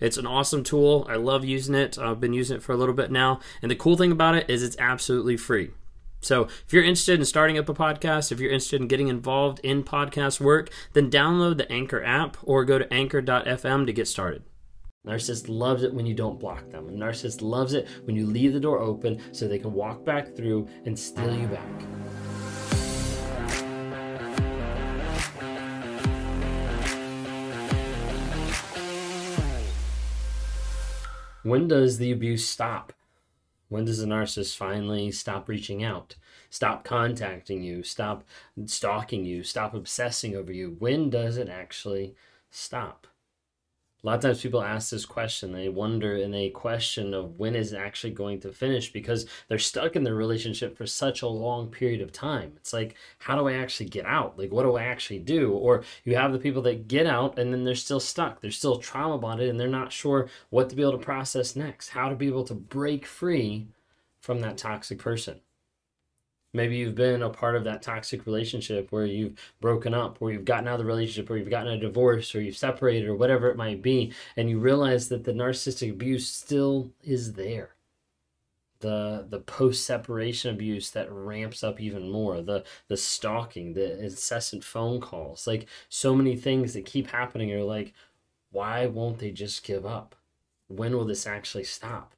It's an awesome tool. I love using it. I've been using it for a little bit now. And the cool thing about it is it's absolutely free. So, if you're interested in starting up a podcast, if you're interested in getting involved in podcast work, then download the Anchor app or go to anchor.fm to get started. Narcissist loves it when you don't block them. A narcissist loves it when you leave the door open so they can walk back through and steal you back. When does the abuse stop? When does the narcissist finally stop reaching out? Stop contacting you? Stop stalking you? Stop obsessing over you? When does it actually stop? A lot of times people ask this question. They wonder and they question of when is it actually going to finish because they're stuck in their relationship for such a long period of time. It's like, how do I actually get out? Like, what do I actually do? Or you have the people that get out and then they're still stuck. They're still trauma bonded and they're not sure what to be able to process next, how to be able to break free from that toxic person. Maybe you've been a part of that toxic relationship where you've broken up, or you've gotten out of the relationship, or you've gotten a divorce, or you've separated, or whatever it might be, and you realize that the narcissistic abuse still is there. The the post separation abuse that ramps up even more, the the stalking, the incessant phone calls, like so many things that keep happening. Are like, why won't they just give up? When will this actually stop?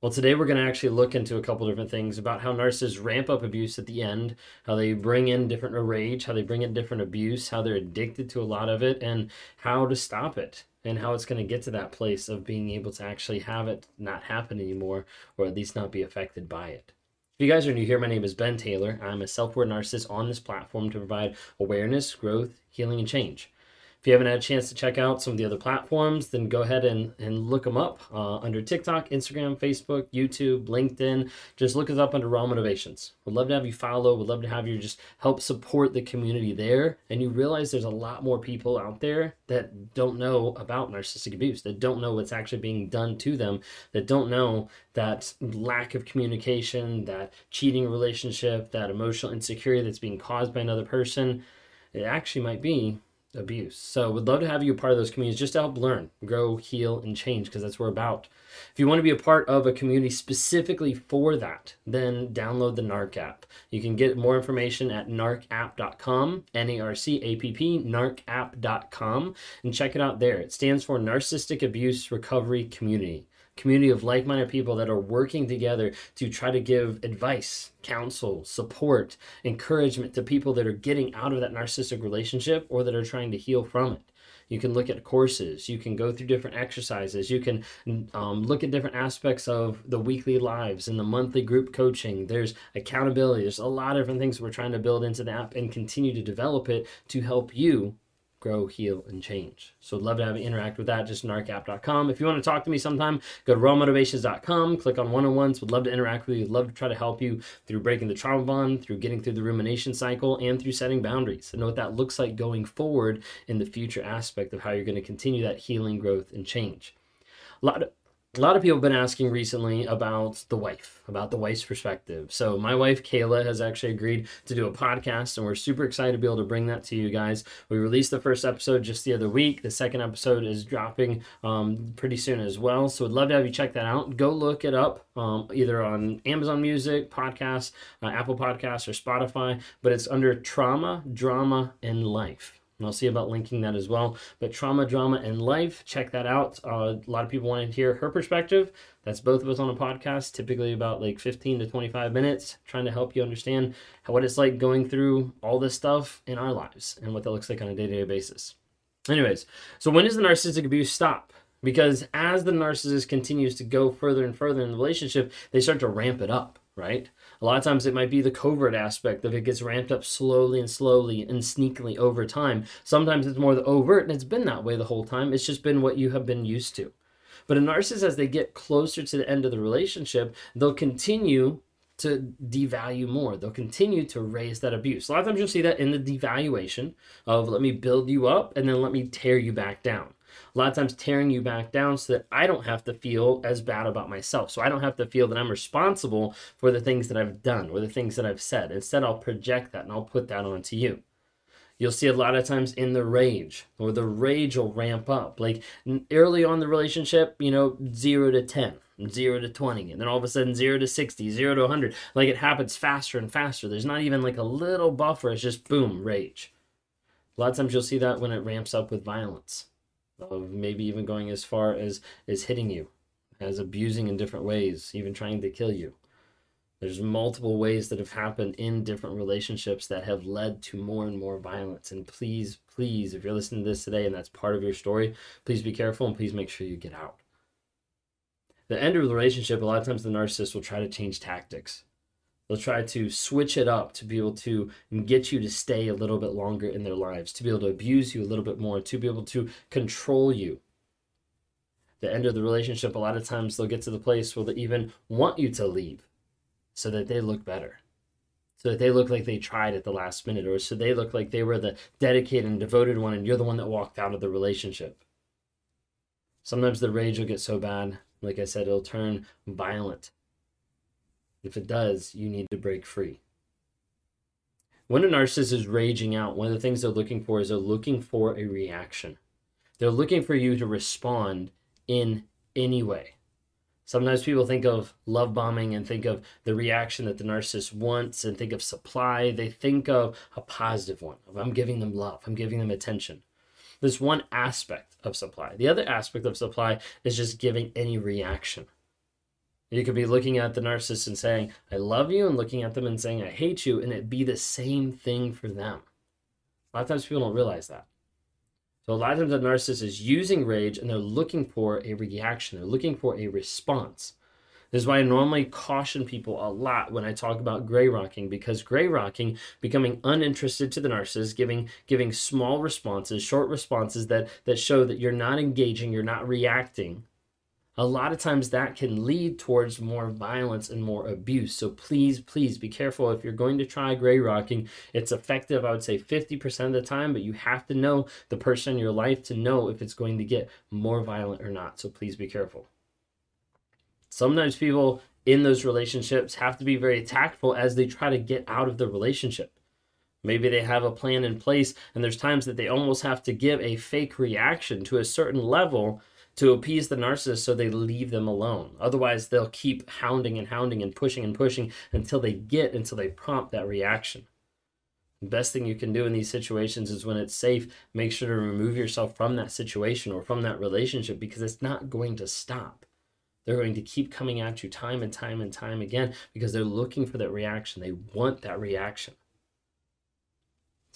Well, today we're going to actually look into a couple different things about how narcissists ramp up abuse at the end, how they bring in different rage, how they bring in different abuse, how they're addicted to a lot of it, and how to stop it, and how it's going to get to that place of being able to actually have it not happen anymore, or at least not be affected by it. If you guys are new here, my name is Ben Taylor. I'm a self aware narcissist on this platform to provide awareness, growth, healing, and change. You haven't had a chance to check out some of the other platforms, then go ahead and, and look them up uh, under TikTok, Instagram, Facebook, YouTube, LinkedIn. Just look us up under Raw Motivations. Would love to have you follow. We'd love to have you just help support the community there. And you realize there's a lot more people out there that don't know about narcissistic abuse, that don't know what's actually being done to them, that don't know that lack of communication, that cheating relationship, that emotional insecurity that's being caused by another person. It actually might be abuse. So we'd love to have you a part of those communities just to help learn, grow, heal, and change because that's what we're about. If you want to be a part of a community specifically for that, then download the NARC app. You can get more information at narcapp.com, N-A-R-C-A-P-P, narcapp.com, and check it out there. It stands for Narcissistic Abuse Recovery Community community of like minded people that are working together to try to give advice, counsel, support, encouragement to people that are getting out of that narcissistic relationship or that are trying to heal from it. You can look at courses. You can go through different exercises. You can um, look at different aspects of the weekly lives and the monthly group coaching. There's accountability. There's a lot of different things we're trying to build into the app and continue to develop it to help you grow, heal, and change. So I'd love to have you interact with that. Just narcapp.com. If you want to talk to me sometime, go to rawmotivations.com, click on one-on-ones. Would love to interact with you. Would love to try to help you through breaking the trauma bond, through getting through the rumination cycle, and through setting boundaries. And know what that looks like going forward in the future aspect of how you're going to continue that healing, growth, and change. A lot of, a lot of people have been asking recently about the wife, about the wife's perspective. So my wife Kayla has actually agreed to do a podcast, and we're super excited to be able to bring that to you guys. We released the first episode just the other week. The second episode is dropping um, pretty soon as well. So we'd love to have you check that out. Go look it up um, either on Amazon Music, Podcasts, uh, Apple Podcasts, or Spotify. But it's under Trauma, Drama, and Life and I'll see about linking that as well. But trauma, drama, and life, check that out. Uh, a lot of people want to hear her perspective. That's both of us on a podcast, typically about like 15 to 25 minutes, trying to help you understand how, what it's like going through all this stuff in our lives and what that looks like on a day to day basis. Anyways, so when does the narcissistic abuse stop? Because as the narcissist continues to go further and further in the relationship, they start to ramp it up, right? A lot of times it might be the covert aspect of it gets ramped up slowly and slowly and sneakily over time. Sometimes it's more the overt, and it's been that way the whole time. It's just been what you have been used to. But a narcissist, as they get closer to the end of the relationship, they'll continue to devalue more. They'll continue to raise that abuse. A lot of times you'll see that in the devaluation of let me build you up and then let me tear you back down. A lot of times tearing you back down so that I don't have to feel as bad about myself. So I don't have to feel that I'm responsible for the things that I've done or the things that I've said. Instead, I'll project that and I'll put that onto you. You'll see a lot of times in the rage, or the rage will ramp up. Like early on the relationship, you know, zero to 10, zero to 20, and then all of a sudden zero to 60, zero to 100. Like it happens faster and faster. There's not even like a little buffer, it's just boom, rage. A lot of times you'll see that when it ramps up with violence, of maybe even going as far as, as hitting you, as abusing in different ways, even trying to kill you. There's multiple ways that have happened in different relationships that have led to more and more violence. And please, please, if you're listening to this today and that's part of your story, please be careful and please make sure you get out. The end of the relationship, a lot of times the narcissist will try to change tactics. They'll try to switch it up to be able to get you to stay a little bit longer in their lives, to be able to abuse you a little bit more, to be able to control you. The end of the relationship, a lot of times they'll get to the place where they even want you to leave so that they look better so that they look like they tried at the last minute or so they look like they were the dedicated and devoted one and you're the one that walked out of the relationship sometimes the rage will get so bad like i said it'll turn violent if it does you need to break free when a narcissist is raging out one of the things they're looking for is they're looking for a reaction they're looking for you to respond in any way Sometimes people think of love bombing and think of the reaction that the narcissist wants and think of supply. They think of a positive one of I'm giving them love, I'm giving them attention. There's one aspect of supply. The other aspect of supply is just giving any reaction. You could be looking at the narcissist and saying, I love you, and looking at them and saying, I hate you, and it be the same thing for them. A lot of times people don't realize that. So a lot of times the narcissist is using rage and they're looking for a reaction. They're looking for a response. This is why I normally caution people a lot when I talk about gray rocking because gray rocking, becoming uninterested to the narcissist, giving giving small responses, short responses that that show that you're not engaging, you're not reacting, a lot of times that can lead towards more violence and more abuse. So please, please be careful. If you're going to try gray rocking, it's effective, I would say 50% of the time, but you have to know the person in your life to know if it's going to get more violent or not. So please be careful. Sometimes people in those relationships have to be very tactful as they try to get out of the relationship. Maybe they have a plan in place, and there's times that they almost have to give a fake reaction to a certain level to appease the narcissist so they leave them alone. Otherwise, they'll keep hounding and hounding and pushing and pushing until they get, until they prompt that reaction. The best thing you can do in these situations is when it's safe, make sure to remove yourself from that situation or from that relationship because it's not going to stop. They're going to keep coming at you time and time and time again because they're looking for that reaction. They want that reaction.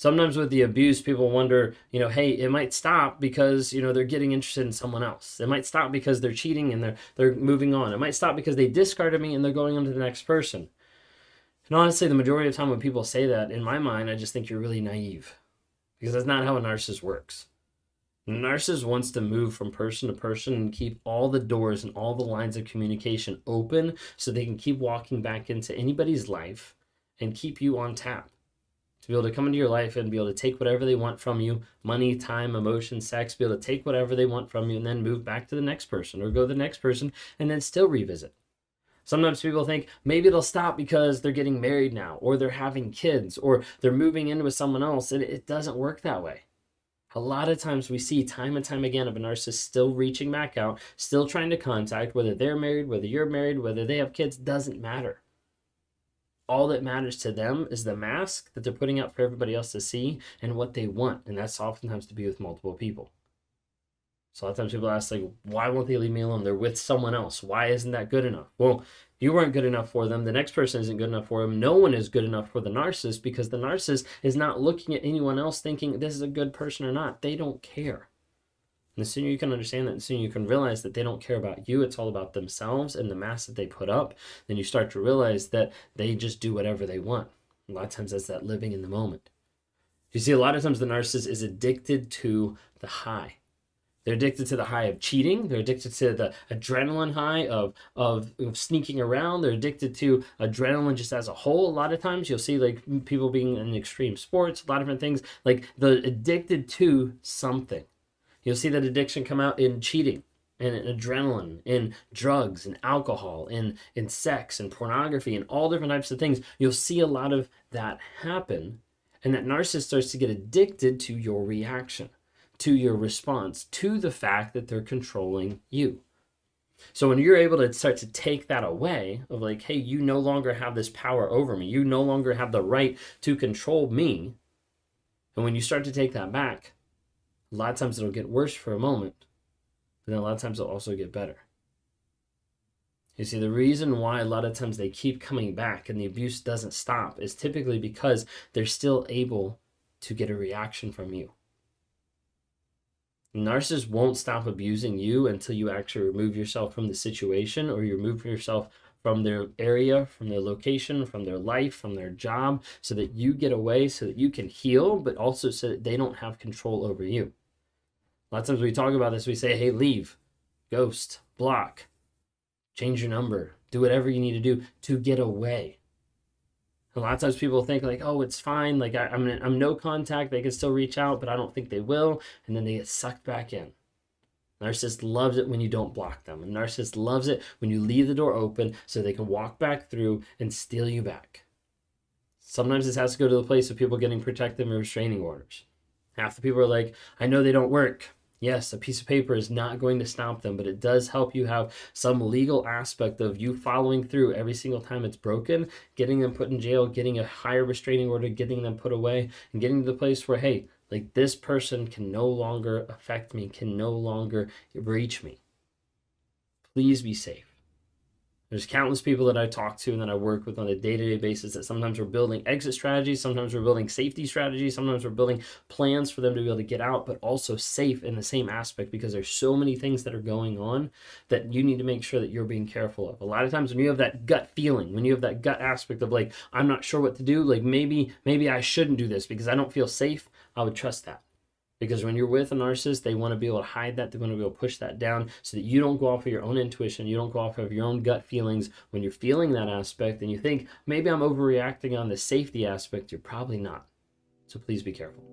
Sometimes with the abuse, people wonder, you know, hey, it might stop because, you know, they're getting interested in someone else. It might stop because they're cheating and they're they're moving on. It might stop because they discarded me and they're going on to the next person. And honestly, the majority of time when people say that, in my mind, I just think you're really naive. Because that's not how a narcissist works. A narcissist wants to move from person to person and keep all the doors and all the lines of communication open so they can keep walking back into anybody's life and keep you on tap to be able to come into your life and be able to take whatever they want from you money, time, emotion, sex be able to take whatever they want from you and then move back to the next person or go to the next person and then still revisit. Sometimes people think maybe they'll stop because they're getting married now or they're having kids or they're moving in with someone else. And it doesn't work that way. A lot of times we see time and time again of a narcissist still reaching back out, still trying to contact, whether they're married, whether you're married, whether they have kids, doesn't matter all that matters to them is the mask that they're putting out for everybody else to see and what they want. And that's oftentimes to be with multiple people. So a lot of times people ask, like, why won't they leave me alone? They're with someone else. Why isn't that good enough? Well, you weren't good enough for them. The next person isn't good enough for them. No one is good enough for the narcissist because the narcissist is not looking at anyone else thinking this is a good person or not. They don't care. And the sooner you can understand that, the sooner you can realize that they don't care about you, it's all about themselves and the mask that they put up, then you start to realize that they just do whatever they want. A lot of times that's that living in the moment. You see, a lot of times the narcissist is addicted to the high. They're addicted to the high of cheating. They're addicted to the adrenaline high of, of, of sneaking around. They're addicted to adrenaline just as a whole. A lot of times you'll see like people being in extreme sports, a lot of different things. Like the addicted to something. You'll see that addiction come out in cheating and in adrenaline, in drugs and alcohol, in, in sex and pornography and all different types of things. You'll see a lot of that happen. And that narcissist starts to get addicted to your reaction to your response to the fact that they're controlling you. So when you're able to start to take that away of like, hey, you no longer have this power over me, you no longer have the right to control me. And when you start to take that back, a lot of times it'll get worse for a moment, but then a lot of times it'll also get better. You see, the reason why a lot of times they keep coming back and the abuse doesn't stop is typically because they're still able to get a reaction from you. Narcissists won't stop abusing you until you actually remove yourself from the situation or you remove yourself from their area, from their location, from their life, from their job, so that you get away, so that you can heal, but also so that they don't have control over you. A lot of times we talk about this, we say, hey, leave, ghost, block, change your number, do whatever you need to do to get away. A lot of times people think like, oh, it's fine. Like I, am I'm, I'm no contact. They can still reach out, but I don't think they will. And then they get sucked back in. Narcissist loves it when you don't block them. And narcissist loves it when you leave the door open so they can walk back through and steal you back. Sometimes this has to go to the place of people getting protective and restraining orders. Half the people are like, I know they don't work. Yes, a piece of paper is not going to stop them, but it does help you have some legal aspect of you following through every single time it's broken, getting them put in jail, getting a higher restraining order, getting them put away, and getting to the place where, hey, like this person can no longer affect me, can no longer reach me. Please be safe. There's countless people that I talk to and that I work with on a day to day basis that sometimes we're building exit strategies, sometimes we're building safety strategies, sometimes we're building plans for them to be able to get out, but also safe in the same aspect because there's so many things that are going on that you need to make sure that you're being careful of. A lot of times when you have that gut feeling, when you have that gut aspect of like, I'm not sure what to do, like maybe, maybe I shouldn't do this because I don't feel safe, I would trust that. Because when you're with a narcissist, they want to be able to hide that. They want to be able to push that down so that you don't go off of your own intuition. You don't go off of your own gut feelings when you're feeling that aspect and you think, maybe I'm overreacting on the safety aspect. You're probably not. So please be careful.